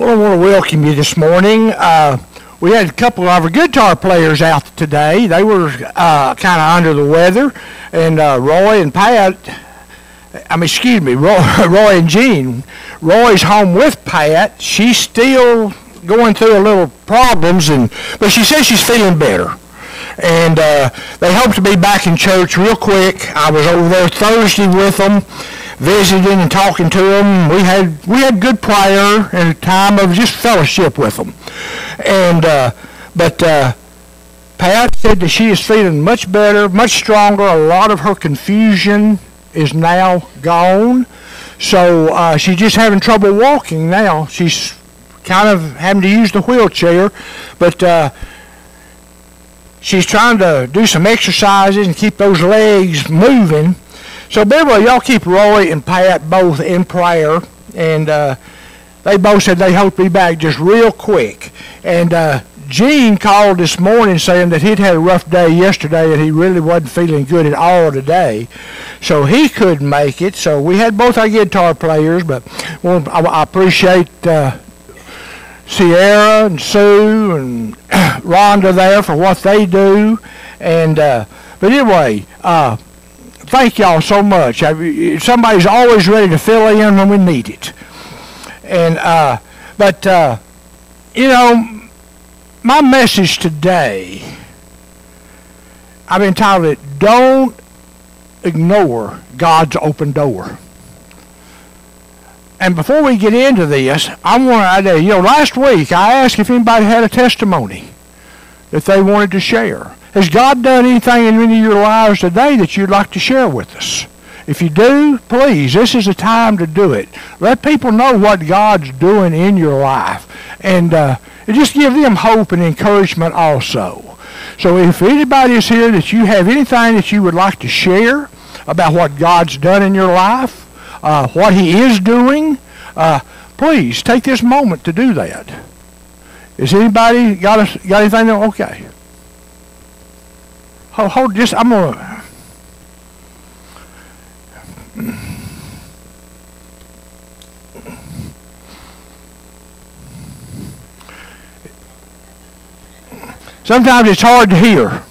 Well, I want to welcome you this morning. Uh, we had a couple of our guitar players out today. They were uh, kind of under the weather, and uh, Roy and Pat. I mean, excuse me, Roy, Roy and Gene. Roy's home with Pat. She's still going through a little problems, and but she says she's feeling better. And uh, they hope to be back in church real quick. I was over there Thursday with them visiting and talking to them. We had we had good prayer and a time of just fellowship with them. And uh, but uh, Pat said that she is feeling much better, much stronger. A lot of her confusion is now gone. So uh, she's just having trouble walking now. She's kind of having to use the wheelchair, but uh, she's trying to do some exercises and keep those legs moving. So, Beverly, y'all keep Roy and Pat both in prayer, and uh, they both said they hope to be back just real quick. And uh, Gene called this morning saying that he'd had a rough day yesterday and he really wasn't feeling good at all today. So he couldn't make it. So we had both our guitar players, but well, I, I appreciate uh, Sierra and Sue and Rhonda there for what they do. And uh, but anyway, uh, thank y'all so much. Somebody's always ready to fill in when we need it. And uh, but uh, you know, my message today, I've entitled it "Don't Ignore God's Open Door." And before we get into this, I want to, you know, last week I asked if anybody had a testimony that they wanted to share. Has God done anything in any of your lives today that you'd like to share with us? If you do, please, this is the time to do it. Let people know what God's doing in your life. And, uh, just give them hope and encouragement also. So if anybody is here that you have anything that you would like to share about what God's done in your life, uh, what he is doing, uh, please take this moment to do that. Is anybody got, a, got anything? Okay. Hold, hold just, I'm going to. Sometimes it's hard to hear.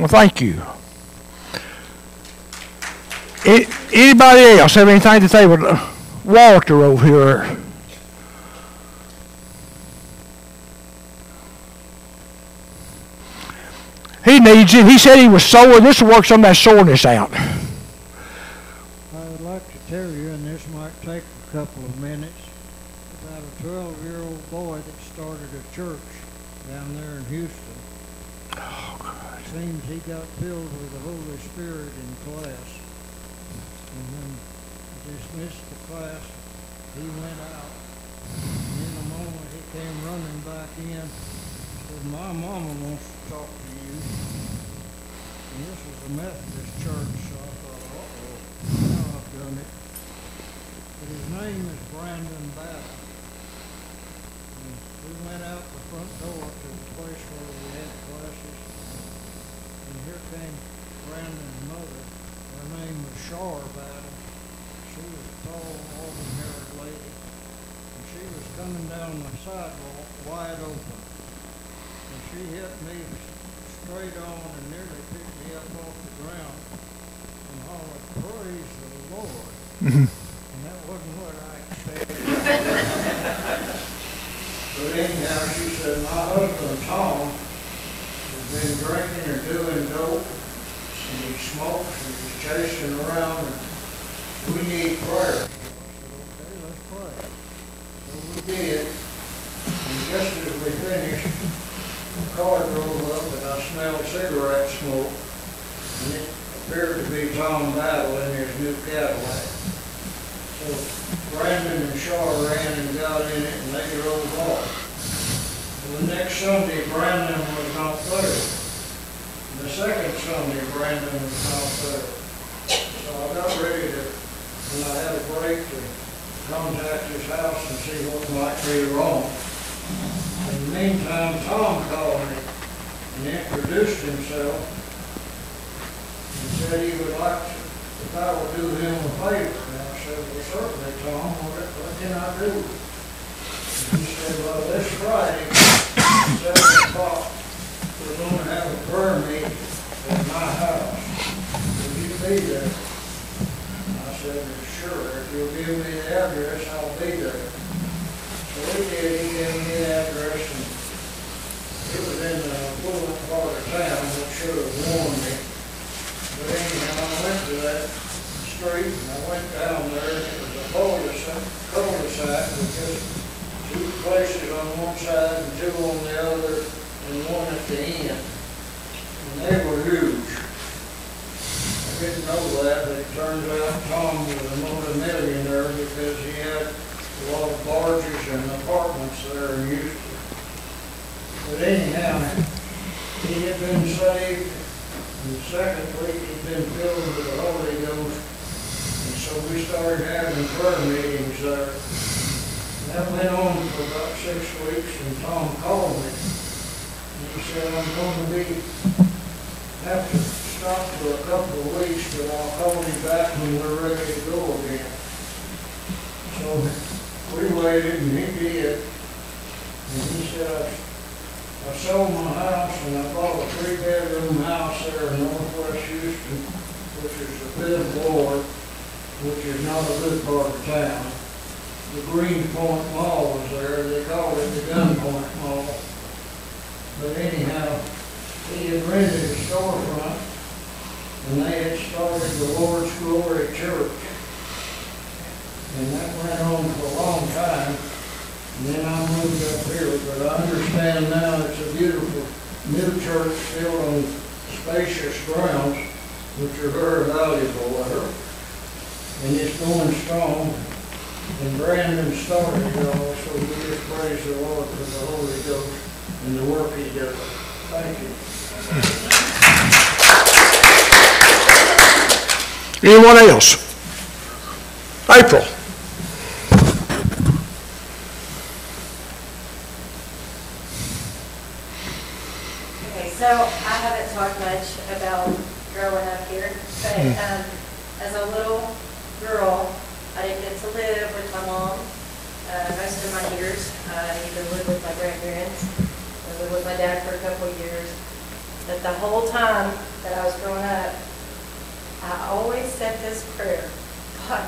Well, thank you. It, anybody else have anything to say with Walter over here? He needs it. He said he was sore. This will work some of that soreness out. I would like to tell you, and this might take a couple of minutes, about a 12-year-old boy that started a church down there in Houston oh, seems he got filled with the Holy Spirit in class. And when he dismissed the class, he went out. And in a moment, he came running back in. Said, my mama wants to talk to you. And this was a Methodist church, so I thought, uh-oh, now I've done it. But his name is Brandon Battle. And we went out the front door to the place where we had here came Brandon's mother. Her name was Shar Battle. She was a tall, auburn-haired lady. And she was coming down the sidewalk wide open. And she hit me straight on and nearly picked me up off the ground and hollered, praise the Lord. Mm-hmm. and that wasn't what I expected. but anyhow, she said, my husband, Tom, been drinking or doing dope, and he smokes and he's chasing around, and we need prayer. Okay, let's pray. So we did, and just as we finished, the car drove up and I smelled cigarette smoke, and it appeared to be Tom Battle in his new Cadillac. So Brandon and Shaw ran and got in it and they drove off. The next Sunday, Brandon was not there. The second Sunday, Brandon was not there. So I got ready to, when I had a break, to contact his house and see what might be wrong. In the meantime, Tom called me and introduced himself and said he would like to, if I would do him a favor. And I said, well, certainly, Tom, what, what can I do? Said, well, this Friday, seven o'clock, we're gonna have a prayer meeting at my house. Will you be there? I said, sure, if you'll give me the address, I'll be there. So he did, he gave me the address, and it was in the rural part of town, which should have warned me. But anyhow, I went to that street, and I went down there, it was a cul-de-sac, cul-de-sac, just two places on one side and two on the other, and one at the end. And they were huge. I didn't know that, but it turns out Tom was a multimillionaire because he had a lot of barges and apartments there in Houston. But anyhow, he had been saved, and the second week he'd been filled with the Holy Ghost. And so we started having prayer meetings there. That went on for about six weeks, and Tom called me. And he said, I'm going to be, have to stop for a couple of weeks, but I'll call you back when we're ready to go again. So we waited, and he did. And he said, I I sold my house and I bought a three-bedroom house there in northwest Houston, which is a bit of war, which is not a good part of town. The Green Point Mall was there, they called it the Gun Point Mall. But anyhow, he had rented a storefront, and they had started the Lord's Glory Church. And that went on for a long time. And then I moved up here, but I understand now it's a beautiful new church built on spacious grounds, which are very valuable there. And it's going strong. And Brandon started it all, so we just praise the Lord for the Holy Ghost and the work he does. Thank you. Anyone else? April? Okay, so I haven't talked much about growing up here, but um, as a little girl, I didn't get to live with my mom uh, most of my years. I either lived with my grandparents or lived with my dad for a couple of years. But the whole time that I was growing up, I always said this prayer, God,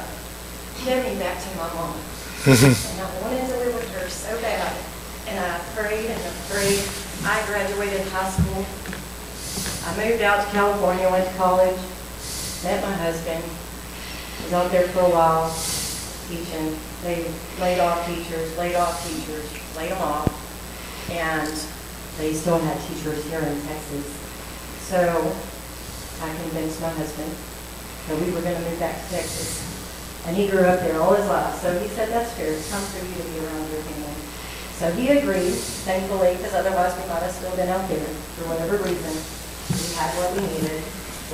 get me back to my mom. And I wanted to live with her so bad. And I prayed and I prayed. I graduated high school. I moved out to California, went to college, met my husband. Was out there for a while teaching. They laid off teachers, laid off teachers, laid them off. And they still had teachers here in Texas. So I convinced my husband that we were going to move back to Texas. And he grew up there all his life, so he said, that's fair, it's time for you to be around your family. So he agreed, thankfully, because otherwise we might have still been out there for whatever reason. We had what we needed.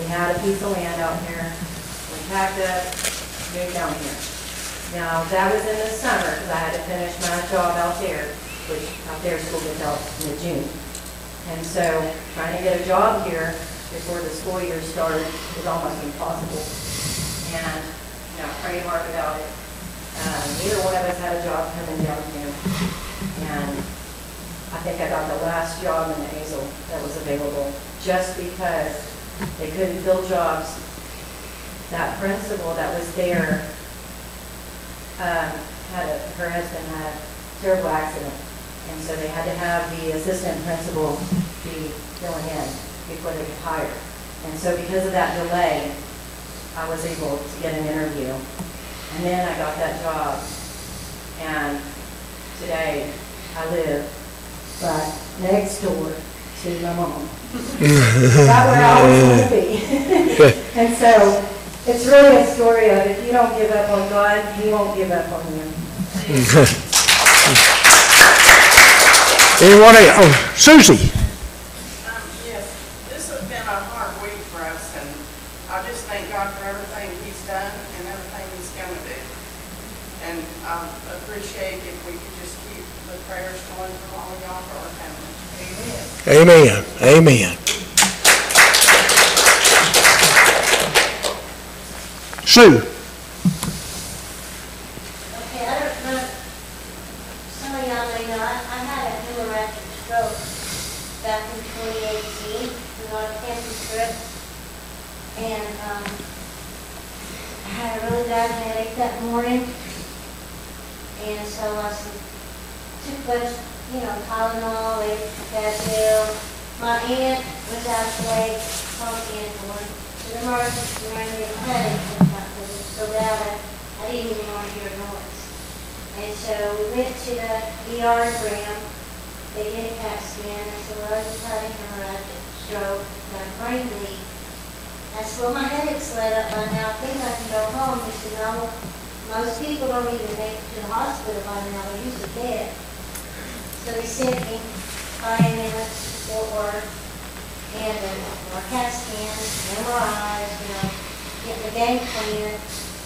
We had a piece of land out here. Packed up, moved down here. Now, that was in the summer, because I had to finish my job out there, which out there school gets out in June. And so trying to get a job here before the school year started was almost impossible. And, you know, prayed hard about it. Um, neither one of us had a job coming down here. And I think I got the last job in the Hazel that was available, just because they couldn't fill jobs. That principal that was there, um, had a, her husband had a terrible accident. And so they had to have the assistant principal be filling in before they could hire. And so because of that delay, I was able to get an interview. And then I got that job. And today, I live right next door to my mom. Right where I was going to be. And so it's really a story of if you don't give up on God, He won't give up on you. Anyone else? Oh, Susie? Um, Yes, this has been a hard week for us, and I just thank God for everything He's done and everything He's going to do. And I appreciate if we could just keep the prayers going for all of y'all for our family. Amen. Amen. Amen. Sue? Okay, I don't know, some of y'all may know, I, I had a hemorrhagic stroke back in twenty eighteen, was on a cancer strip. And, um, I had a really bad headache that morning. And so I s- took those, you know, Tylenol, they got ill. My aunt was actually called in for the emergency room, and headache because it was so bad, I I didn't even want to hear a noise. And so we went to the ER room, they did a CAT scan, and said, well, I just had a hemorrhagic stroke, got a brain bleed. I said, well, my headache's let up by now, I think I can go home. He said, no, most people don't even make it to the hospital by now, they're usually dead. So they sent me five minutes to Fort Worth, and uh, our CAT scans, MRIs, you know, getting the game plan.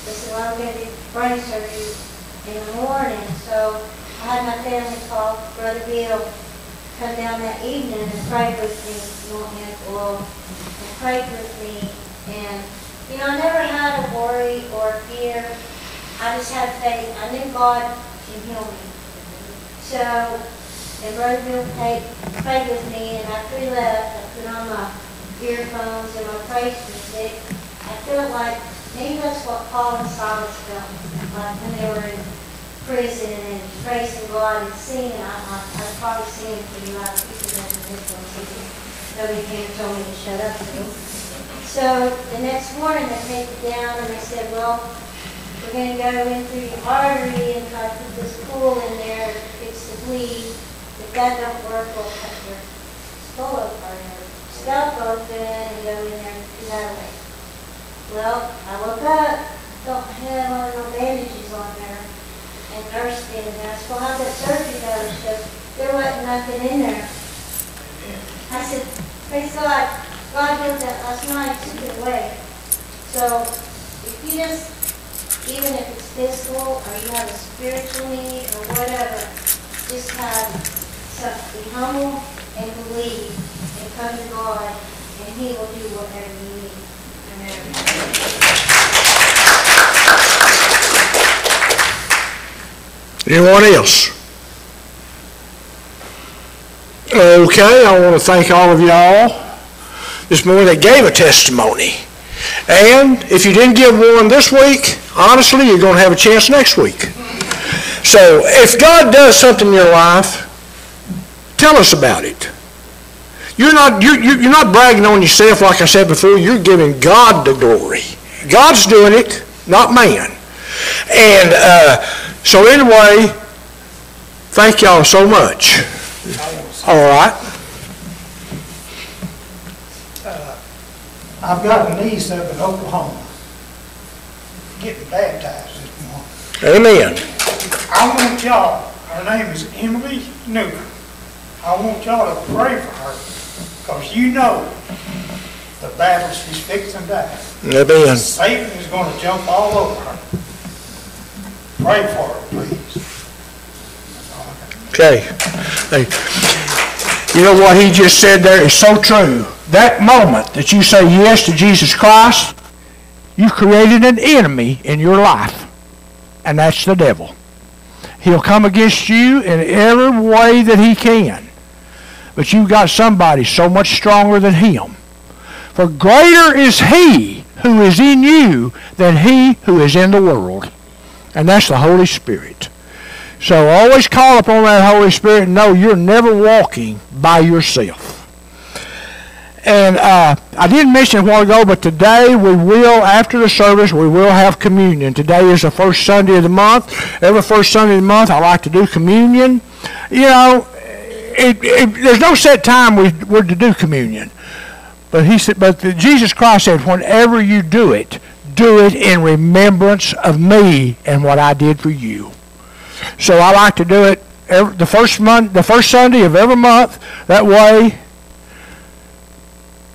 They said, well, I'm gonna do brain surgery in the morning, so I had my family call Brother Bill, come down that evening and pray with me, you want me to oil, and prayed with me, and, you know, I never had a worry or fear, I just had faith, I knew God can heal me. So, and Brother Bill prayed, prayed with me, and after he left, I put on my earphones and my praise music, I felt like, maybe that's what Paul and Silas felt, like when they were in prison and praising God and singing, I, I, I probably singing for you, I that this. Nobody came and told me to shut up, you. So, the next morning, they take it down and they said, well, we're gonna go in through your artery and try to put this pool in there to fix the bleed. If that don't work, we'll cut your skull open, or scalp open and go in there and do that away. Well, I woke up, don't have all no bandages on there, and nurse did, and said, well, how'd that surgery go? There wasn't nothing in there. I said, praise God, God did that last night, took it away. So, if you just, even if it's physical, or you have a spiritual need, or whatever, just have some, be humble and believe, and come to God, and He will do whatever you need. Amen. Anyone else? Okay, I want to thank all of y'all this morning that gave a testimony. And if you didn't give one this week, honestly, you're going to have a chance next week. So if God does something in your life, tell us about it. You're not, you're, you're not bragging on yourself, like I said before. You're giving God the glory. God's doing it, not man. And uh, so anyway, thank y'all so much. All right. Uh, I've got a niece up in Oklahoma, getting baptized this morning. Amen. I want y'all, her name is Emily Newman. I want y'all to pray for her, because you know the battle she's fixing to have. Amen. Satan is gonna jump all over her. Pray for her, please. Okay. Hey, You know what he just said there is so true. That moment that you say yes to Jesus Christ, you've created an enemy in your life, and that's the devil. He'll come against you in every way that he can. But you've got somebody so much stronger than him. For greater is he who is in you than he who is in the world. And that's the Holy Spirit. So always call upon that Holy Spirit and know you're never walking by yourself. And uh, I didn't mention a while ago, but today we will, after the service, we will have communion. Today is the first Sunday of the month. Every first Sunday of the month, I like to do communion. You know, it, it, there's no set time we, we're to do communion. But he said, but the, Jesus Christ said, whenever you do it, do it in remembrance of me and what I did for you. So I like to do it every, the first month, the first Sunday of every month. That way,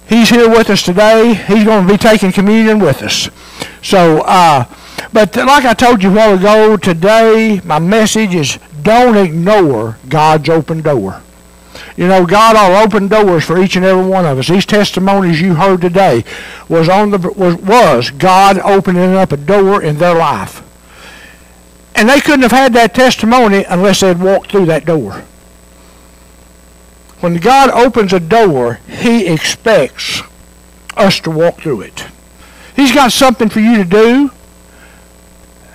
he's here with us today. He's going to be taking communion with us. So, uh, but like I told you a while ago, today my message is don't ignore God's open door. You know, God will open doors for each and every one of us. These testimonies you heard today was on the was, was God opening up a door in their life. And they couldn't have had that testimony unless they'd walked through that door. When God opens a door, he expects us to walk through it. He's got something for you to do,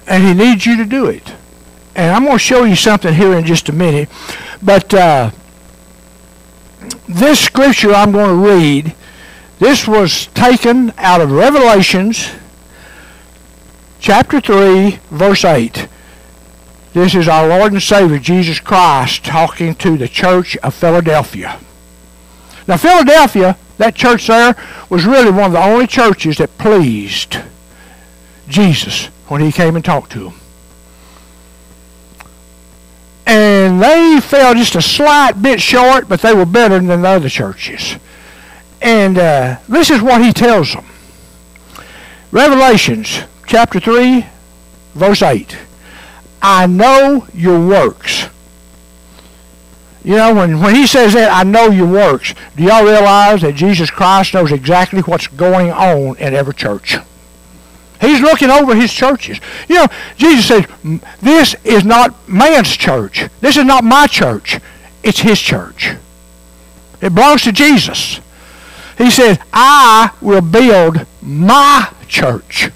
and he needs you to do it. And I'm going to show you something here in just a minute. But uh, this scripture I'm going to read, this was taken out of Revelations chapter 3, verse 8. This is our Lord and Savior, Jesus Christ, talking to the church of Philadelphia. Now, Philadelphia, that church there, was really one of the only churches that pleased Jesus when he came and talked to them. And they fell just a slight bit short, but they were better than the other churches. And uh, this is what he tells them. Revelations chapter 3, verse 8. I know your works. You know, when, when he says that, I know your works, do y'all realize that Jesus Christ knows exactly what's going on in every church? He's looking over his churches. You know, Jesus says, this is not man's church. This is not my church. It's his church. It belongs to Jesus. He says, I will build my church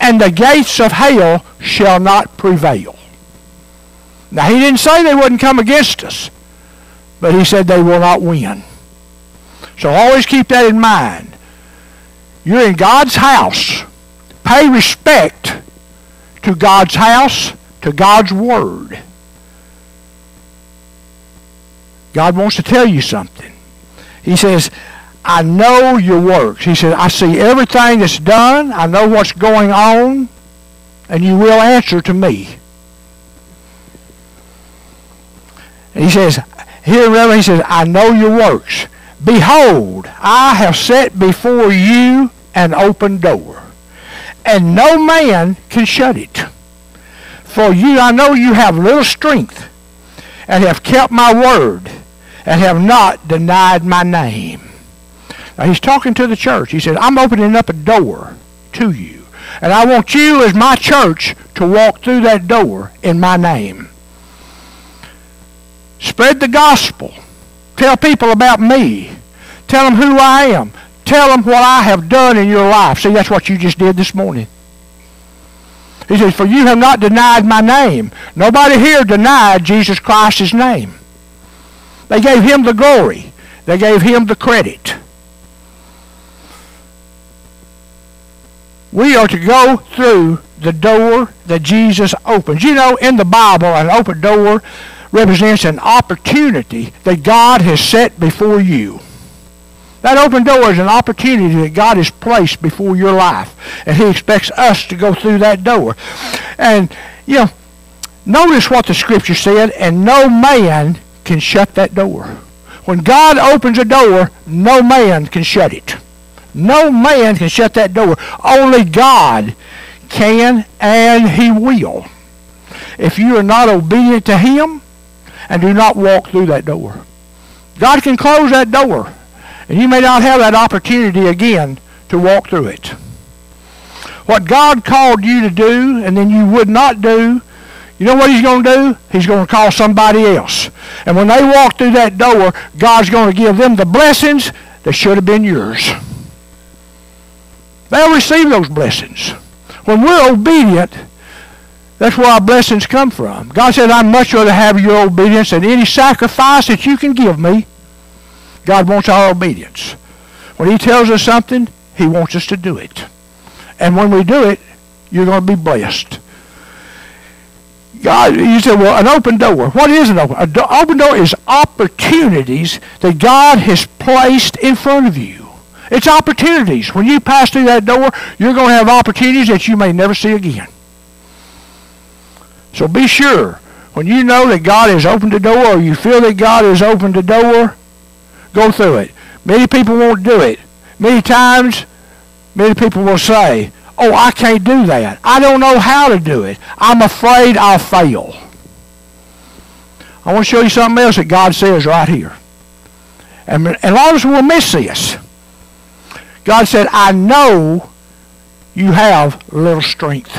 and the gates of hell shall not prevail. Now, he didn't say they wouldn't come against us, but he said they will not win. So always keep that in mind. You're in God's house. Pay respect to God's house, to God's word. God wants to tell you something. He says, I know your works. He said, I see everything that's done. I know what's going on. And you will answer to me. He says, here Revelation, he says, I know your works. Behold, I have set before you an open door, and no man can shut it. For you, I know you have little strength, and have kept my word, and have not denied my name. He's talking to the church. He said, I'm opening up a door to you. And I want you as my church to walk through that door in my name. Spread the gospel. Tell people about me. Tell them who I am. Tell them what I have done in your life. See, that's what you just did this morning. He says, For you have not denied my name. Nobody here denied Jesus Christ's name. They gave him the glory. They gave him the credit. We are to go through the door that Jesus opens. You know, in the Bible, an open door represents an opportunity that God has set before you. That open door is an opportunity that God has placed before your life. And he expects us to go through that door. And, you know, notice what the scripture said, and no man can shut that door. When God opens a door, no man can shut it. No man can shut that door. Only God can and he will. If you are not obedient to him and do not walk through that door. God can close that door. And you may not have that opportunity again to walk through it. What God called you to do and then you would not do, you know what he's going to do? He's going to call somebody else. And when they walk through that door, God's going to give them the blessings that should have been yours. They'll receive those blessings. When we're obedient, that's where our blessings come from. God said, I'd much rather have your obedience than any sacrifice that you can give me. God wants our obedience. When he tells us something, he wants us to do it. And when we do it, you're going to be blessed. God, you said, well, an open door. What is an open? Door? An open door is opportunities that God has placed in front of you. It's opportunities. When you pass through that door, you're going to have opportunities that you may never see again. So be sure, when you know that God has opened the door or you feel that God has opened the door, go through it. Many people won't do it. Many times, many people will say, oh, I can't do that. I don't know how to do it. I'm afraid I'll fail. I want to show you something else that God says right here. And, and a lot of us will miss this. God said, I know you have little strength.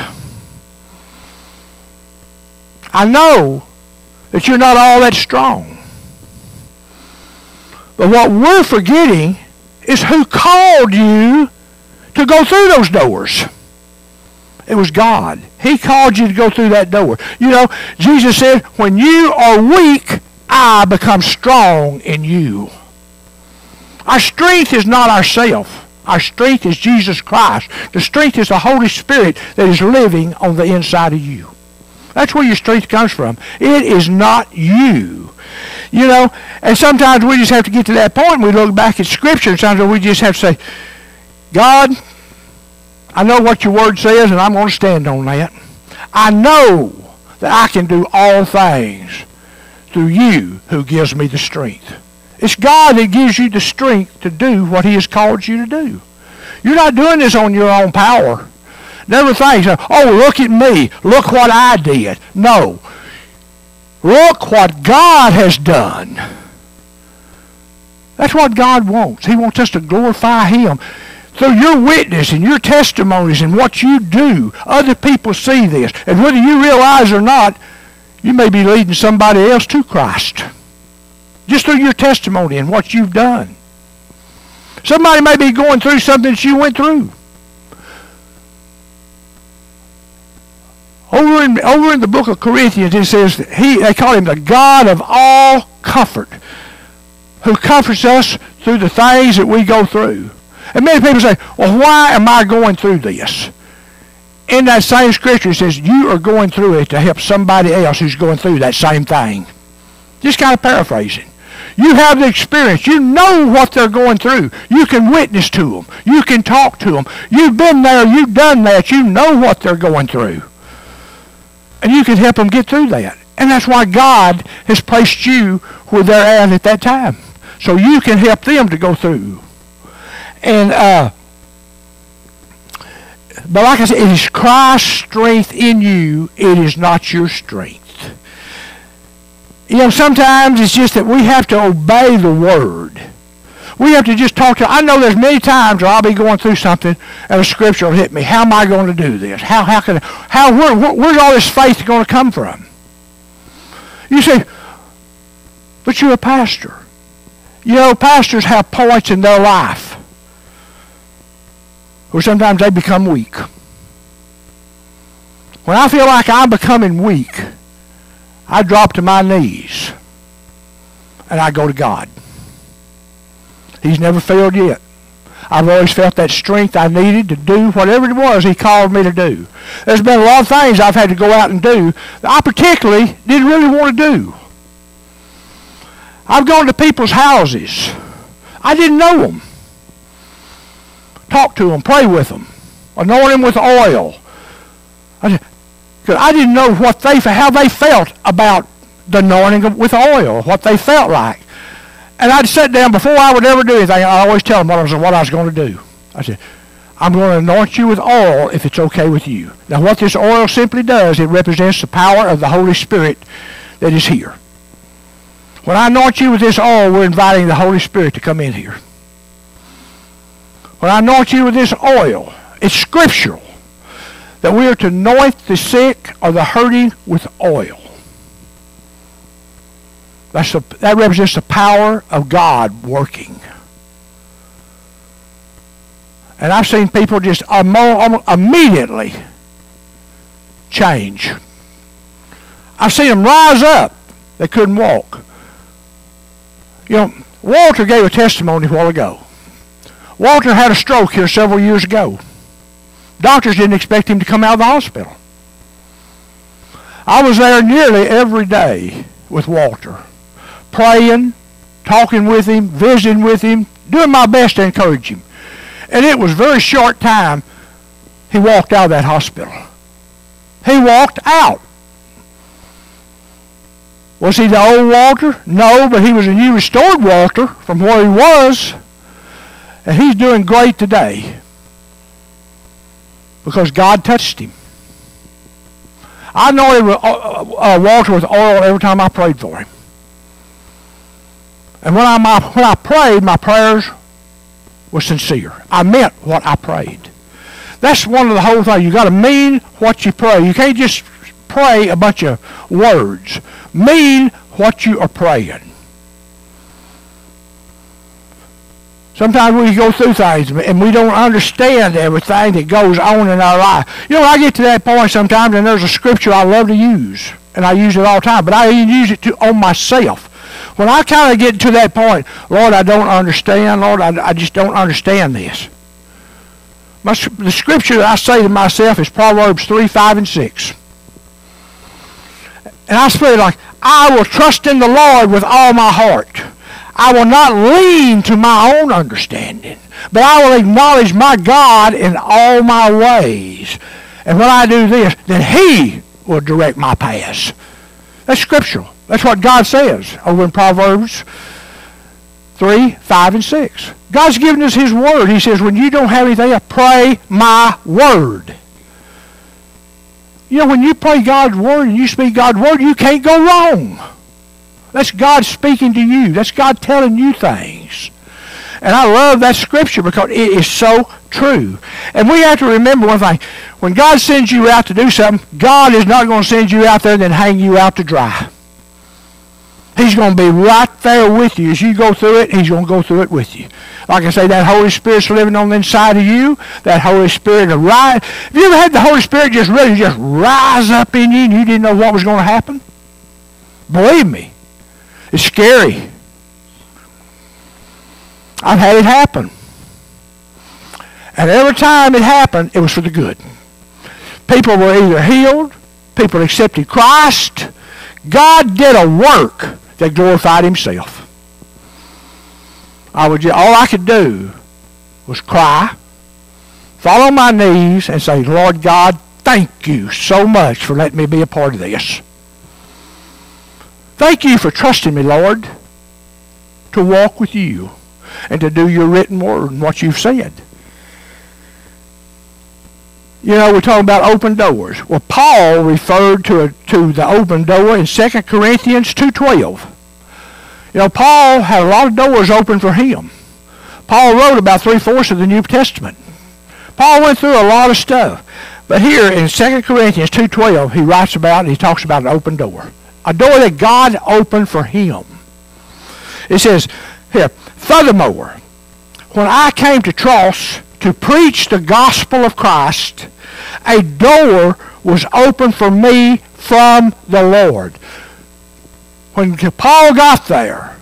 I know that you're not all that strong. But what we're forgetting is who called you to go through those doors. It was God. He called you to go through that door. You know, Jesus said, when you are weak, I become strong in you. Our strength is not ourself. Our strength is Jesus Christ. The strength is the Holy Spirit that is living on the inside of you. That's where your strength comes from. It is not you. You know, and sometimes we just have to get to that point we look back at Scripture and sometimes we just have to say, God, I know what your word says and I'm going to stand on that. I know that I can do all things through you who gives me the strength. It's God that gives you the strength to do what he has called you to do. You're not doing this on your own power. Never think, oh, look at me. Look what I did. No. Look what God has done. That's what God wants. He wants us to glorify him. Through your witness and your testimonies and what you do, other people see this. And whether you realize or not, you may be leading somebody else to Christ. Just through your testimony and what you've done. Somebody may be going through something that you went through. Over in, over in the book of Corinthians, it says he, they call him the God of all comfort, who comforts us through the things that we go through. And many people say, well, why am I going through this? In that same scripture, it says, you are going through it to help somebody else who's going through that same thing. Just kind of paraphrasing. You have the experience. You know what they're going through. You can witness to them. You can talk to them. You've been there. You've done that. You know what they're going through. And you can help them get through that. And that's why God has placed you where they're at at that time. So you can help them to go through. And, uh, but like I said, it is Christ's strength in you. It is not your strength. You know, sometimes it's just that we have to obey the word. We have to just talk to. I know there's many times where I'll be going through something and a scripture will hit me. How am I going to do this? How how can how where, where, where's all this faith going to come from? You say, but you're a pastor. You know, pastors have points in their life where sometimes they become weak. When I feel like I'm becoming weak, I drop to my knees and I go to God. He's never failed yet. I've always felt that strength I needed to do whatever it was he called me to do. There's been a lot of things I've had to go out and do that I particularly didn't really want to do. I've gone to people's houses. I didn't know them. Talk to them, pray with them, anoint them with oil. I, I didn't know what they how they felt about the anointing with oil, what they felt like. And I'd sit down before I would ever do anything. I always tell them what I was, what I was going to do. I said, I'm going to anoint you with oil if it's okay with you. Now, what this oil simply does, it represents the power of the Holy Spirit that is here. When I anoint you with this oil, we're inviting the Holy Spirit to come in here. When I anoint you with this oil, it's scriptural that we are to anoint the sick or the hurting with oil. That's that represents the power of God working. And I've seen people just immediately change. I've seen them rise up. They couldn't walk. You know, Walter gave a testimony a while ago. Walter had a stroke here several years ago. Doctors didn't expect him to come out of the hospital. I was there nearly every day with Walter praying, talking with him, visiting with him, doing my best to encourage him. And it was very short time he walked out of that hospital. He walked out. Was he the old Walter? No, but he was a new restored Walter from where he was. And he's doing great today because God touched him. I know he was, uh, uh, Walter with oil every time I prayed for him. And when I, my, when I prayed, my prayers were sincere. I meant what I prayed. That's one of the whole thing. You got to mean what you pray. You can't just pray a bunch of words. Mean what you are praying. Sometimes we go through things and we don't understand everything that goes on in our life. You know, I get to that point sometimes and there's a scripture I love to use. And I use it all the time. But I even use it to, on myself. When I kind of get to that point, Lord, I don't understand. Lord, I, I just don't understand this. My, the scripture that I say to myself is Proverbs 3, 5, and 6. And I say like, I will trust in the Lord with all my heart. I will not lean to my own understanding, but I will acknowledge my God in all my ways. And when I do this, then He will direct my paths. That's scriptural. That's what God says over in Proverbs 3, 5, and 6. God's given us His Word. He says, when you don't have anything, pray my Word. You know, when you pray God's Word and you speak God's Word, you can't go wrong. That's God speaking to you. That's God telling you things. And I love that scripture because it is so true. And we have to remember one thing. When God sends you out to do something, God is not going to send you out there and then hang you out to dry. He's going to be right there with you as you go through it. He's going to go through it with you. Like I say, that Holy Spirit's living on the inside of you. That Holy Spirit rise. Have you ever had the Holy Spirit just really just rise up in you and you didn't know what was going to happen? Believe me, it's scary. I've had it happen. And every time it happened, it was for the good. People were either healed, people accepted Christ. God did a work that glorified himself. I would all I could do was cry, fall on my knees, and say, Lord God, thank you so much for letting me be a part of this. Thank you for trusting me, Lord, to walk with you and to do your written word and what you've said. You know, we're talking about open doors. Well, Paul referred to, a, to the open door in 2 Corinthians 2.12. You know, Paul had a lot of doors open for him. Paul wrote about three-fourths of the New Testament. Paul went through a lot of stuff. But here in 2 Corinthians 2.12, he writes about, and he talks about an open door. A door that God opened for him. It says, here, furthermore, when I came to Troas, to preach the gospel of Christ, a door was opened for me from the Lord. When Paul got there,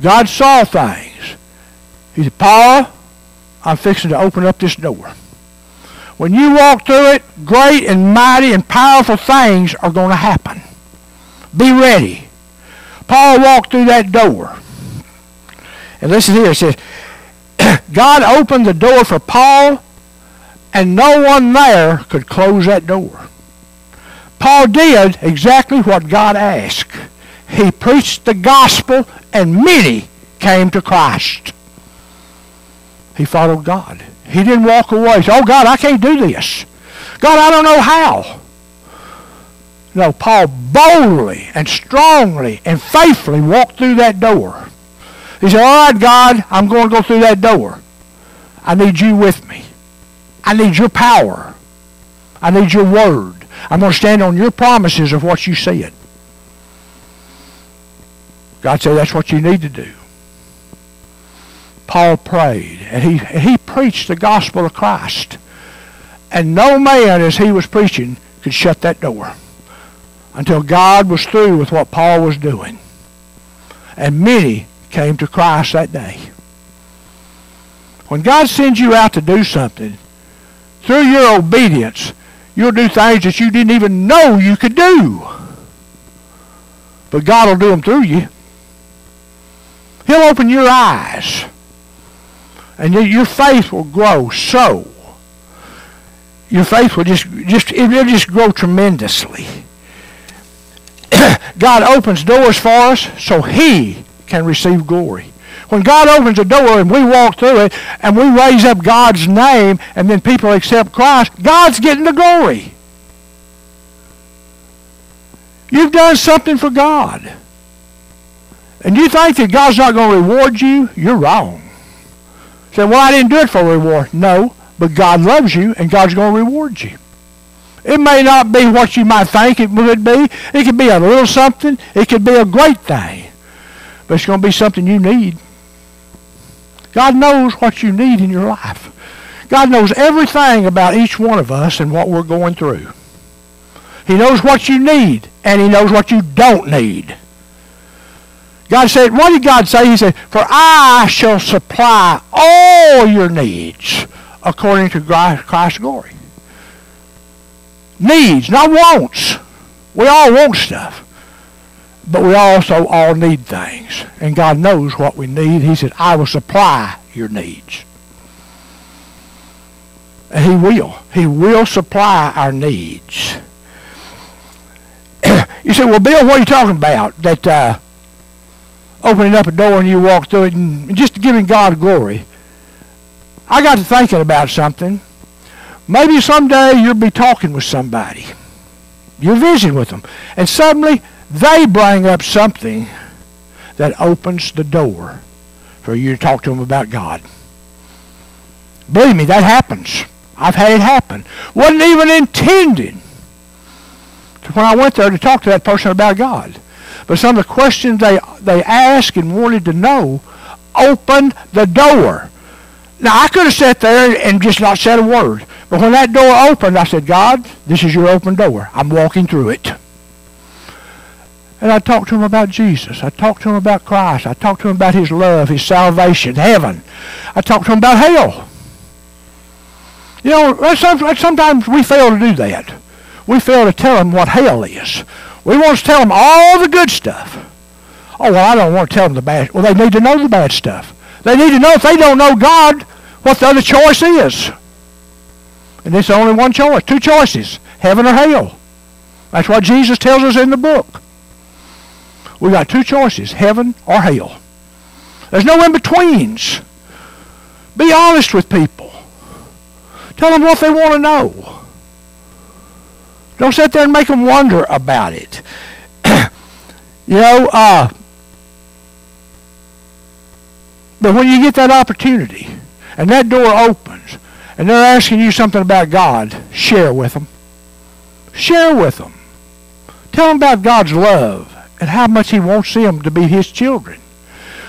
God saw things. He said, Paul, I'm fixing to open up this door. When you walk through it, great and mighty and powerful things are going to happen. Be ready. Paul walked through that door. And listen here, it says, God opened the door for Paul, and no one there could close that door. Paul did exactly what God asked. He preached the gospel, and many came to Christ. He followed God. He didn't walk away. Say, oh, God, I can't do this. God, I don't know how. No, Paul boldly and strongly and faithfully walked through that door. He said, All right, God, I'm going to go through that door. I need you with me. I need your power. I need your word. I'm going to stand on your promises of what you said. God said that's what you need to do. Paul prayed, and he, he preached the gospel of Christ. And no man, as he was preaching, could shut that door until God was through with what Paul was doing. And many came to Christ that day. When God sends you out to do something, through your obedience, you'll do things that you didn't even know you could do. But God will do them through you. He'll open your eyes. And your faith will grow so. Your faith will just, just it will just grow tremendously. God opens doors for us so He can receive glory. When God opens a door and we walk through it and we raise up God's name and then people accept Christ, God's getting the glory. You've done something for God. And you think that God's not going to reward you, you're wrong. Say, well, I didn't do it for reward. No, but God loves you and God's going to reward you. It may not be what you might think it would be. It could be a little something. It could be a great thing. But it's going to be something you need. God knows what you need in your life. God knows everything about each one of us and what we're going through. He knows what you need, and he knows what you don't need. God said, what did God say? He said, For I shall supply all your needs according to Christ's glory. Needs, not wants. We all want stuff. But we also all need things. And God knows what we need. He said, I will supply your needs. And he will. He will supply our needs. you say, well, Bill, what are you talking about? That uh, opening up a door and you walk through it and just giving God glory. I got to thinking about something. Maybe someday you'll be talking with somebody. You're visiting with them. And suddenly they bring up something that opens the door for you to talk to them about God. Believe me, that happens. I've had it happen. Wasn't even intended when I went there to talk to that person about God. But some of the questions they, they asked and wanted to know opened the door. Now, I could have sat there and just not said a word. But when that door opened, I said, God, this is your open door. I'm walking through it. And I talked to him about Jesus. I talked to him about Christ. I talked to him about his love, his salvation, heaven. I talked to him about hell. You know, sometimes we fail to do that. We fail to tell them what hell is. We want to tell them all the good stuff. Oh, well, I don't want to tell them the bad. Well, they need to know the bad stuff. They need to know if they don't know God, what the other choice is. And there's only one choice, two choices, heaven or hell. That's what Jesus tells us in the book. We got two choices, heaven or hell. There's no in-betweens. Be honest with people. Tell them what they want to know. Don't sit there and make them wonder about it. you know, uh, but when you get that opportunity and that door opens and they're asking you something about God, share with them. Share with them. Tell them about God's love and how much he wants them to be his children.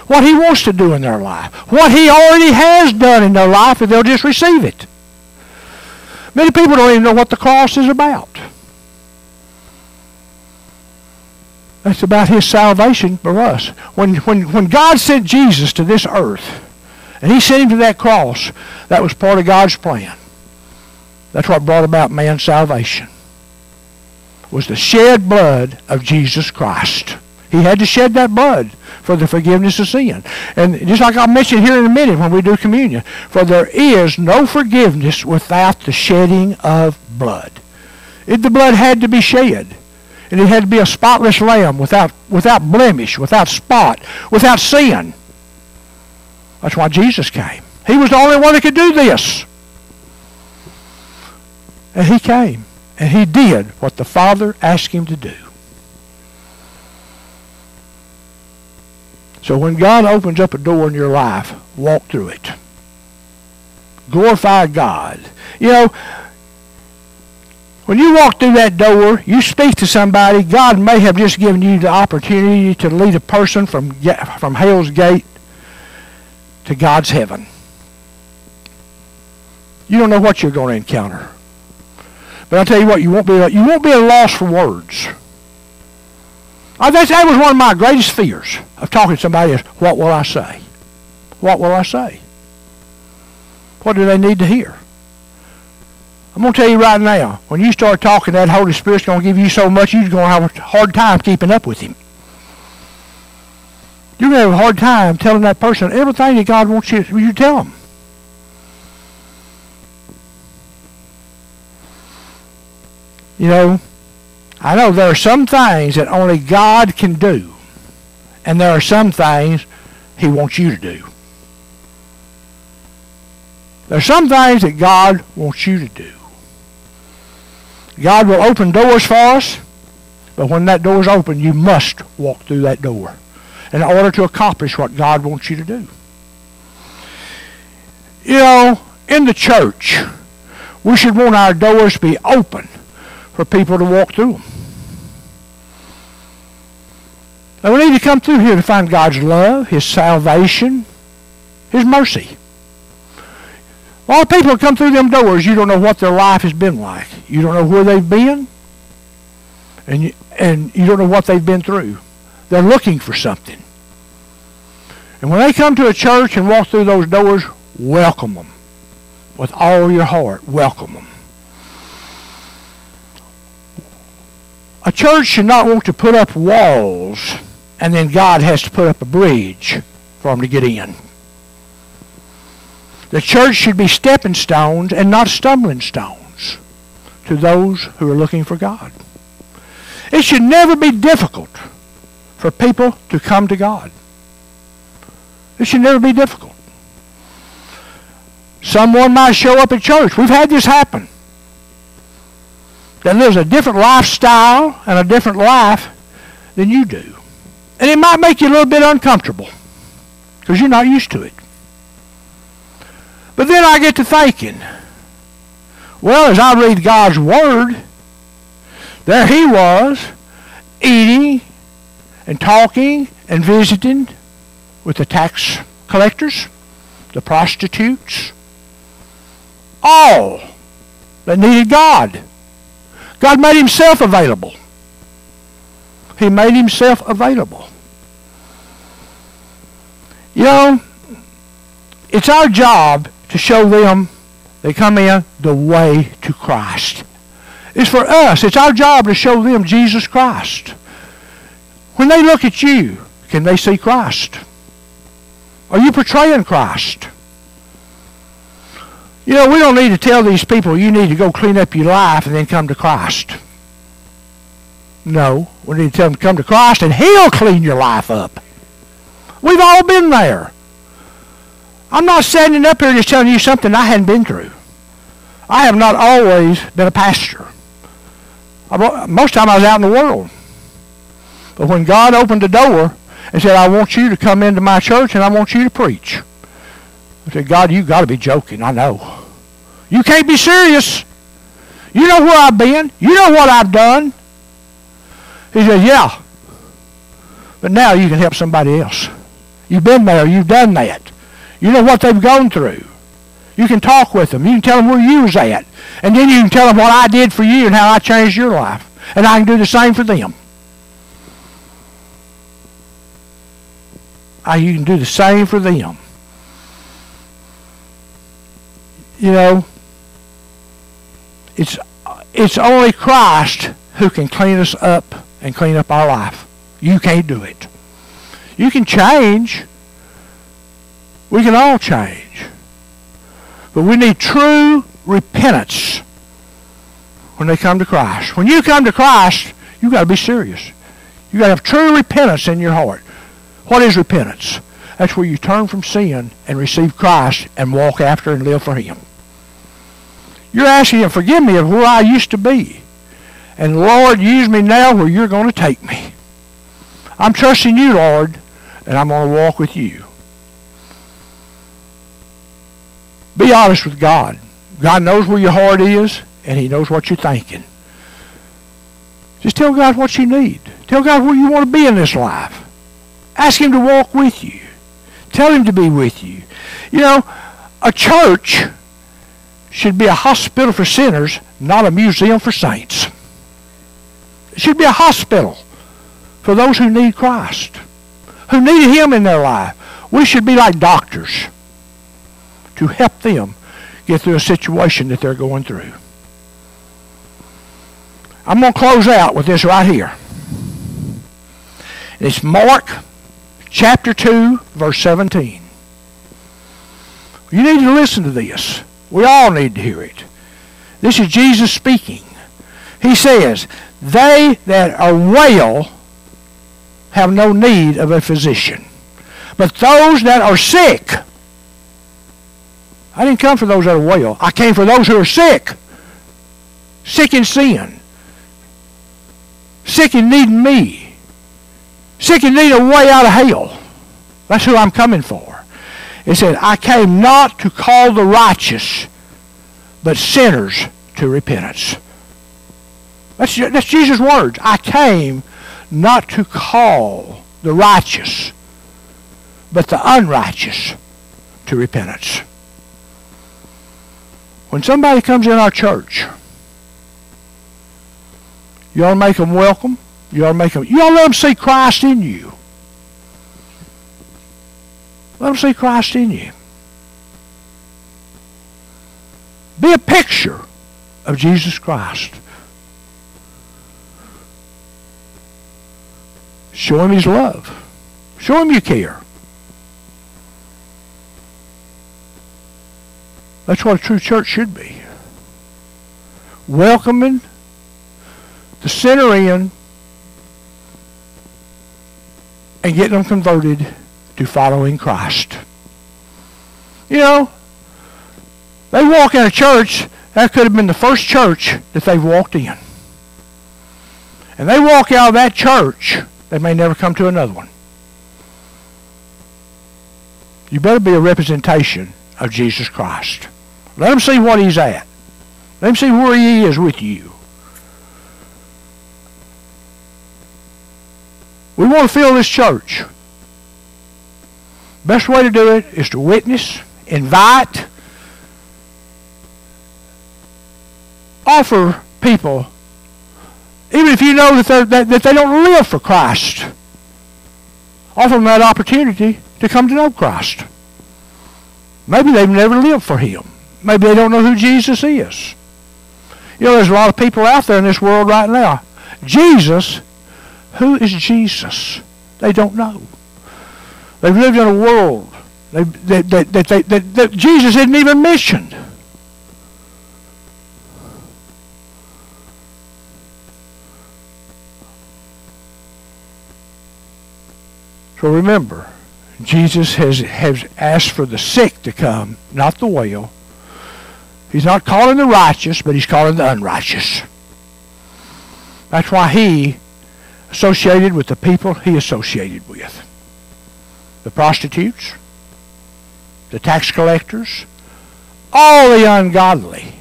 What he wants to do in their life. What he already has done in their life if they'll just receive it. Many people don't even know what the cross is about. It's about his salvation for us. When, when, when God sent Jesus to this earth, and he sent him to that cross, that was part of God's plan. That's what brought about man's salvation. Was the shed blood of Jesus Christ. He had to shed that blood for the forgiveness of sin. And just like I'll mention here in a minute when we do communion, for there is no forgiveness without the shedding of blood. It, the blood had to be shed. And it had to be a spotless lamb without, without blemish, without spot, without sin. That's why Jesus came. He was the only one that could do this. And he came. And he did what the Father asked him to do. So when God opens up a door in your life, walk through it. Glorify God. You know, when you walk through that door, you speak to somebody, God may have just given you the opportunity to lead a person from, from hell's gate to God's heaven. You don't know what you're going to encounter. But I'll tell you what, you won't be, you won't be at a loss for words. I, that, that was one of my greatest fears of talking to somebody is, what will I say? What will I say? What do they need to hear? I'm going to tell you right now, when you start talking, that Holy Spirit's going to give you so much, you're going to have a hard time keeping up with him. You're going to have a hard time telling that person everything that God wants you, you to tell them. You know, I know there are some things that only God can do, and there are some things he wants you to do. There's some things that God wants you to do. God will open doors for us, but when that door is open, you must walk through that door in order to accomplish what God wants you to do. You know, in the church, we should want our doors to be open for people to walk through them. And we need to come through here to find God's love, His salvation, His mercy. A lot of people come through them doors, you don't know what their life has been like. You don't know where they've been, and you, and you don't know what they've been through. They're looking for something. And when they come to a church and walk through those doors, welcome them. With all your heart, welcome them. A church should not want to put up walls and then God has to put up a bridge for them to get in. The church should be stepping stones and not stumbling stones to those who are looking for God. It should never be difficult for people to come to God. It should never be difficult. Someone might show up at church. We've had this happen. That lives a different lifestyle and a different life than you do. And it might make you a little bit uncomfortable because you're not used to it. But then I get to thinking, well, as I read God's Word, there he was, eating and talking and visiting with the tax collectors, the prostitutes, all that needed God. God made himself available. He made himself available. You know, it's our job to show them they come in the way to Christ. It's for us. It's our job to show them Jesus Christ. When they look at you, can they see Christ? Are you portraying Christ? You know, we don't need to tell these people you need to go clean up your life and then come to Christ. No, we need to tell them to come to Christ and He'll clean your life up. We've all been there. I'm not standing up here just telling you something I hadn't been through. I have not always been a pastor. Most time I was out in the world. But when God opened the door and said, I want you to come into my church and I want you to preach. I said, God, you got to be joking. I know. You can't be serious. You know where I've been. You know what I've done. He said, yeah. But now you can help somebody else. You've been there. You've done that. You know what they've gone through. You can talk with them. You can tell them where you was at. And then you can tell them what I did for you and how I changed your life. And I can do the same for them. I, you can do the same for them. You know, it's it's only Christ who can clean us up and clean up our life. You can't do it. You can change. We can all change. But we need true repentance when they come to Christ. When you come to Christ, you've got to be serious. You've got to have true repentance in your heart. What is repentance? That's where you turn from sin and receive Christ and walk after and live for Him. You're asking Him, forgive me of where I used to be. And Lord, use me now where you're going to take me. I'm trusting you, Lord, and I'm going to walk with you. Be honest with God. God knows where your heart is, and He knows what you're thinking. Just tell God what you need. Tell God where you want to be in this life. Ask Him to walk with you. Tell Him to be with you. You know, a church should be a hospital for sinners, not a museum for saints. It should be a hospital for those who need Christ who need Him in their life. We should be like doctors to help them get through a situation that they're going through. I'm going to close out with this right here. It's Mark chapter 2, verse 17. You need to listen to this. We all need to hear it. This is Jesus speaking. He says, They that are well have no need of a physician, but those that are sick. I didn't come for those that are well. I came for those who are sick. Sick in sin. Sick in needing me. Sick in needing a way out of hell. That's who I'm coming for. It said, I came not to call the righteous, but sinners to repentance. That's, that's Jesus' words. I came not to call the righteous, but the unrighteous to repentance. When somebody comes in our church, you ought to make them welcome. You ought to make them. You ought to let them see Christ in you. Let them see Christ in you. Be a picture of Jesus Christ. Show him his love. Show him you care. That's what a true church should be. Welcoming the sinner in and getting them converted to following Christ. You know, they walk in a church, that could have been the first church that they've walked in. And they walk out of that church, they may never come to another one. You better be a representation of Jesus Christ. Let him see what he's at. Let him see where he is with you. We want to fill this church. Best way to do it is to witness, invite, offer people, even if you know that, that, that they don't live for Christ, offer them that opportunity to come to know Christ. Maybe they've never lived for Him. Maybe they don't know who Jesus is. You know, there's a lot of people out there in this world right now. Jesus, who is Jesus? They don't know. They've lived in a world that, that, that, that, that Jesus isn't even mentioned. So remember, Jesus has, has asked for the sick to come, not the well. He's not calling the righteous, but he's calling the unrighteous. That's why he associated with the people he associated with. The prostitutes, the tax collectors, all the ungodly.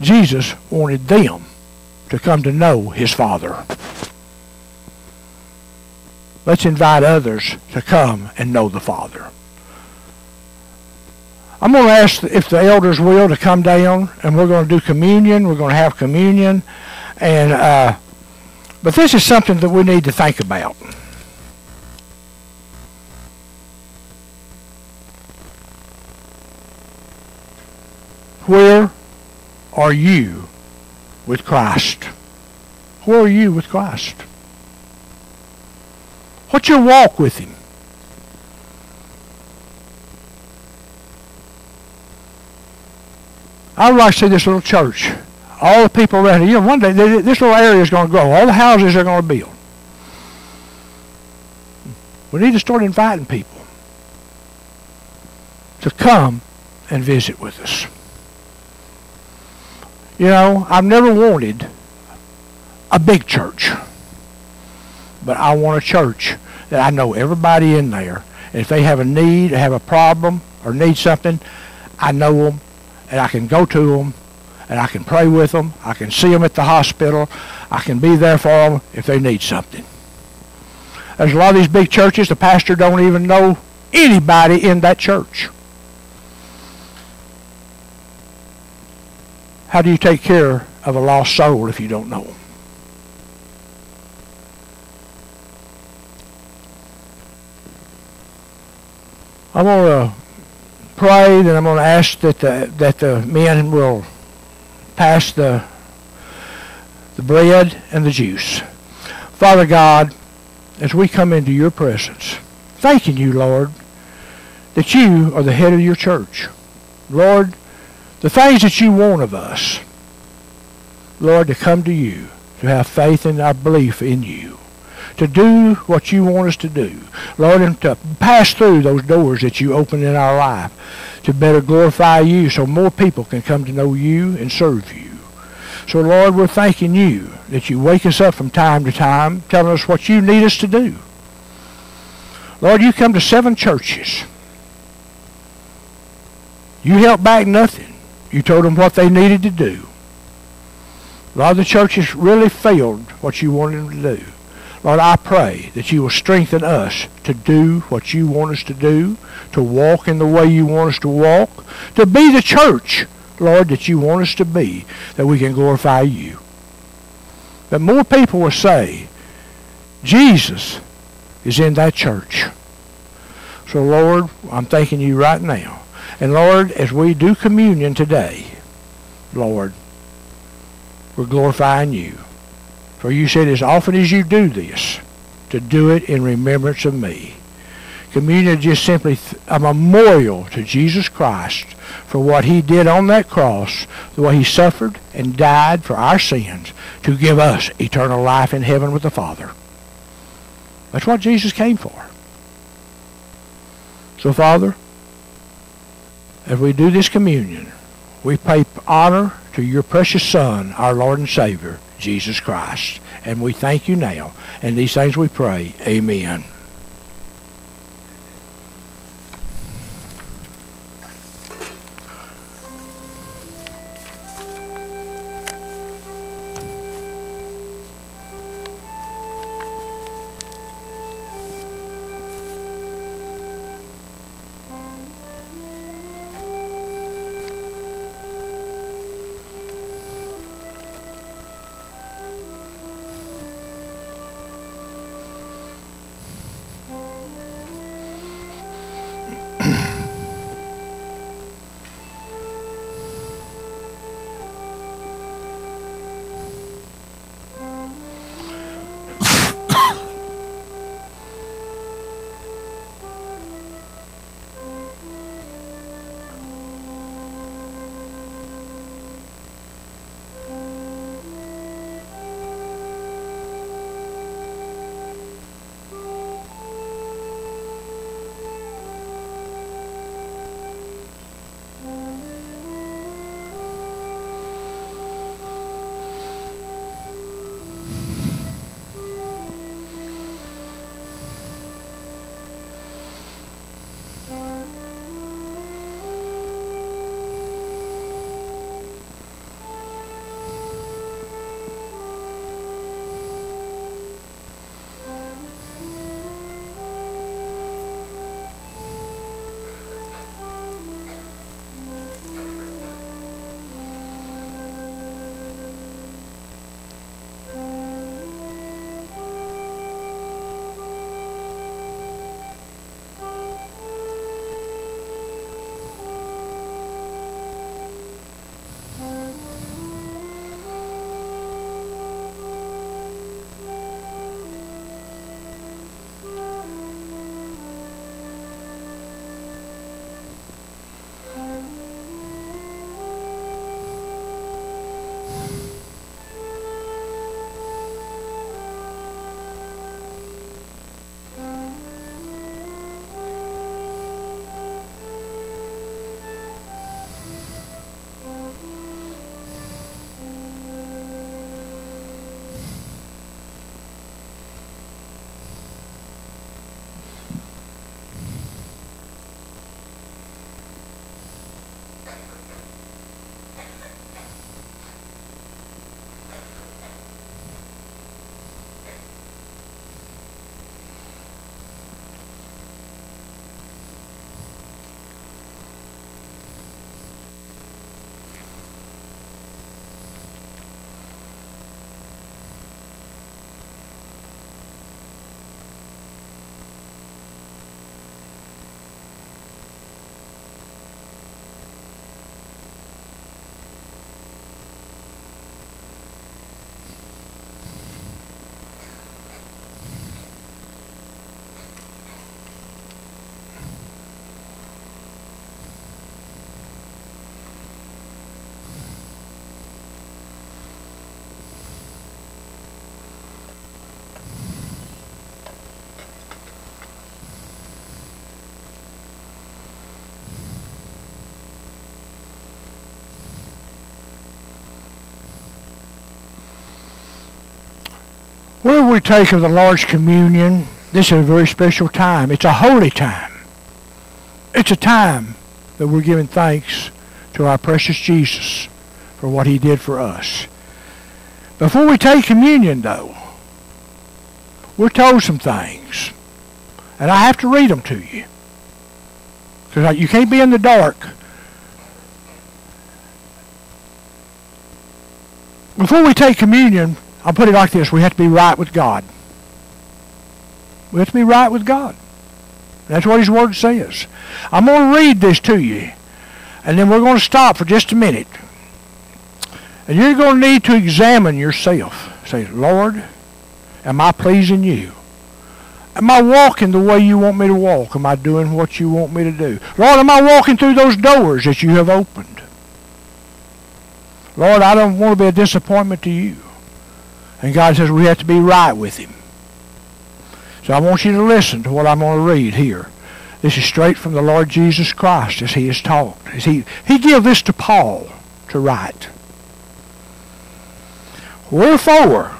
Jesus wanted them to come to know his Father. Let's invite others to come and know the Father. I'm going to ask if the elders will to come down, and we're going to do communion. We're going to have communion, and uh, but this is something that we need to think about. Where are you with Christ? Where are you with Christ? What's your walk with Him? I would like to see this little church. All the people around here. You know, one day this little area is going to grow. All the houses are going to build. We need to start inviting people to come and visit with us. You know, I've never wanted a big church, but I want a church that I know everybody in there. And if they have a need, have a problem, or need something, I know them and I can go to them and I can pray with them. I can see them at the hospital. I can be there for them if they need something. There's a lot of these big churches, the pastor don't even know anybody in that church. How do you take care of a lost soul if you don't know them? I want to pray, then I'm going to ask that the, that the men will pass the, the bread and the juice. Father God, as we come into your presence, thanking you, Lord, that you are the head of your church. Lord, the things that you want of us, Lord, to come to you, to have faith and our belief in you, to do what you want us to do. Lord, and to pass through those doors that you open in our life to better glorify you so more people can come to know you and serve you. So, Lord, we're thanking you that you wake us up from time to time, telling us what you need us to do. Lord, you come to seven churches. You held back nothing. You told them what they needed to do. A lot of the churches really failed what you wanted them to do. Lord, I pray that you will strengthen us to do what you want us to do, to walk in the way you want us to walk, to be the church, Lord, that you want us to be, that we can glorify you. That more people will say, Jesus is in that church. So, Lord, I'm thanking you right now. And, Lord, as we do communion today, Lord, we're glorifying you. For you said, as often as you do this, to do it in remembrance of me. Communion is just simply a memorial to Jesus Christ for what he did on that cross, the way he suffered and died for our sins to give us eternal life in heaven with the Father. That's what Jesus came for. So, Father, as we do this communion, we pay honor to your precious Son, our Lord and Savior, Jesus Christ. And we thank you now. And these things we pray. Amen. Whenever we take of the Lord's communion, this is a very special time. It's a holy time. It's a time that we're giving thanks to our precious Jesus for what he did for us. Before we take communion, though, we're told some things. And I have to read them to you. Because you can't be in the dark. Before we take communion, I'll put it like this. We have to be right with God. We have to be right with God. That's what his word says. I'm going to read this to you. And then we're going to stop for just a minute. And you're going to need to examine yourself. Say, Lord, am I pleasing you? Am I walking the way you want me to walk? Am I doing what you want me to do? Lord, am I walking through those doors that you have opened? Lord, I don't want to be a disappointment to you. And God says we have to be right with him. So I want you to listen to what I'm going to read here. This is straight from the Lord Jesus Christ as he has taught. As he, he gave this to Paul to write. Wherefore,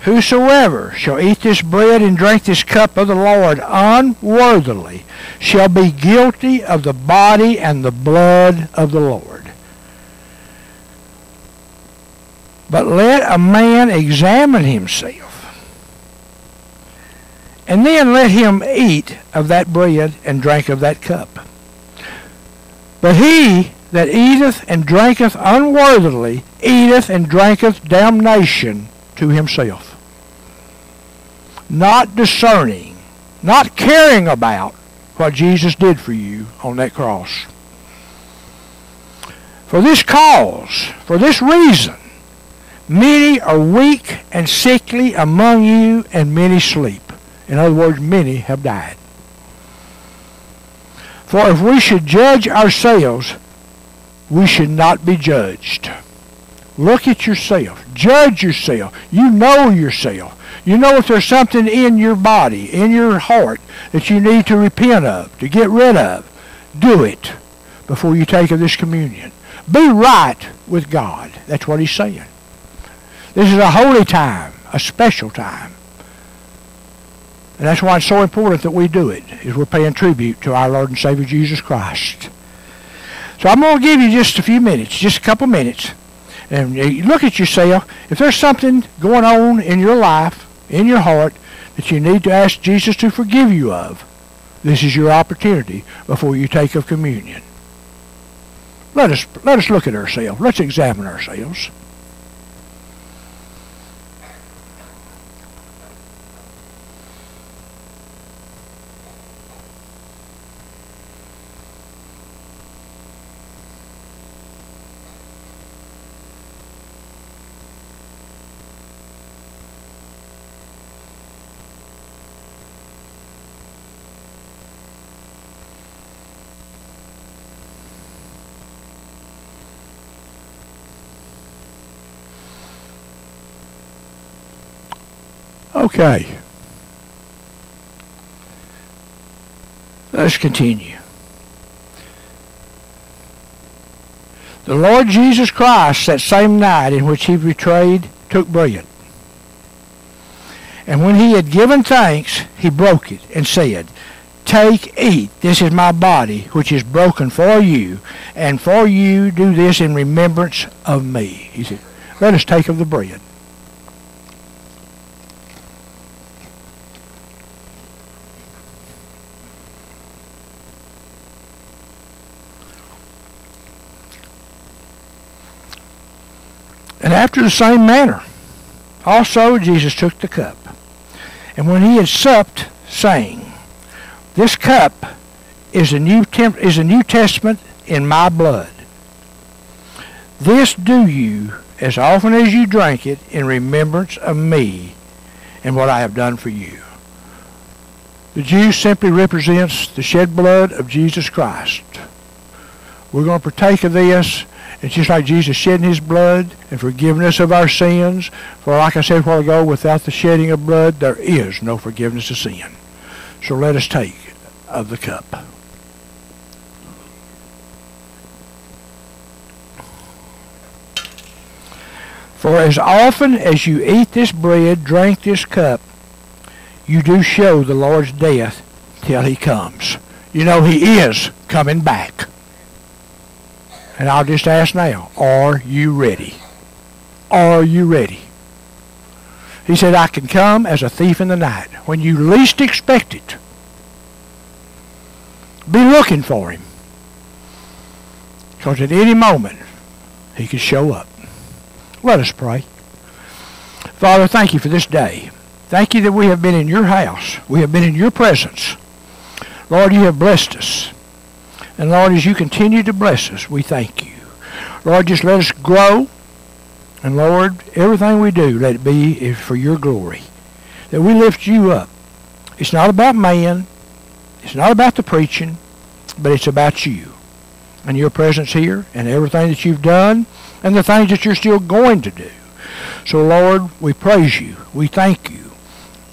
whosoever shall eat this bread and drink this cup of the Lord unworthily shall be guilty of the body and the blood of the Lord. But let a man examine himself, and then let him eat of that bread and drink of that cup. But he that eateth and drinketh unworthily eateth and drinketh damnation to himself, not discerning, not caring about what Jesus did for you on that cross. For this cause, for this reason, many are weak and sickly among you, and many sleep. In other words, many have died. For if we should judge ourselves, we should not be judged. Look at yourself. Judge yourself. You know yourself. You know if there's something in your body, in your heart, that you need to repent of, to get rid of. Do it before you take of this communion. Be right with God. That's what he's saying. This is a holy time, a special time. And that's why it's so important that we do it, is we're paying tribute to our Lord and Savior Jesus Christ. So I'm going to give you just a few minutes, just a couple minutes, and look at yourself. If there's something going on in your life, in your heart, that you need to ask Jesus to forgive you of, this is your opportunity before you take of communion. Let us, let us look at ourselves. Let's examine ourselves. Okay. Let's continue. The Lord Jesus Christ, that same night in which he betrayed, took bread. And when he had given thanks, he broke it and said, Take, eat, this is my body, which is broken for you, and for you do this in remembrance of me. He said, Let us take of the bread. And after the same manner, also Jesus took the cup. And when he had supped, saying, This cup is a new temp- is a New Testament in my blood. This do you as often as you drink it in remembrance of me and what I have done for you. The juice simply represents the shed blood of Jesus Christ. We're going to partake of this it's just like Jesus shedding his blood and forgiveness of our sins. For like I said a while ago, without the shedding of blood, there is no forgiveness of sin. So let us take of the cup. For as often as you eat this bread, drink this cup, you do show the Lord's death till he comes. You know he is coming back. And I'll just ask now, are you ready? Are you ready? He said, I can come as a thief in the night, when you least expect it. Be looking for him. Because at any moment, he could show up. Let us pray. Father, thank you for this day. Thank you that we have been in your house. We have been in your presence. Lord, you have blessed us. And Lord, as you continue to bless us, we thank you. Lord, just let us grow. And Lord, everything we do, let it be for your glory. That we lift you up. It's not about man. It's not about the preaching, but it's about you and your presence here and everything that you've done and the things that you're still going to do. So, Lord, we praise you. We thank you.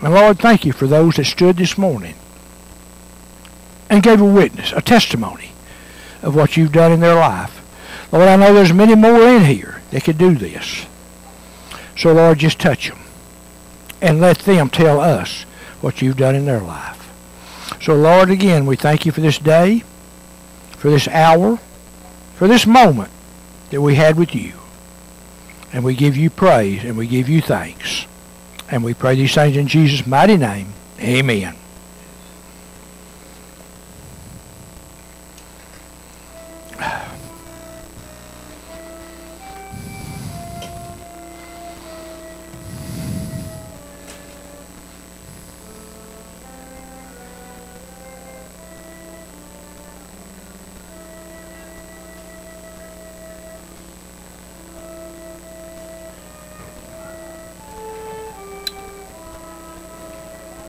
And, Lord, thank you for those that stood this morning and gave a witness, a testimony of what you've done in their life. Lord, I know there's many more in here that could do this. So, Lord, just touch them and let them tell us what you've done in their life. So, Lord, again, we thank you for this day, for this hour, for this moment that we had with you. And we give you praise and we give you thanks. And we pray these things in Jesus' mighty name. Amen.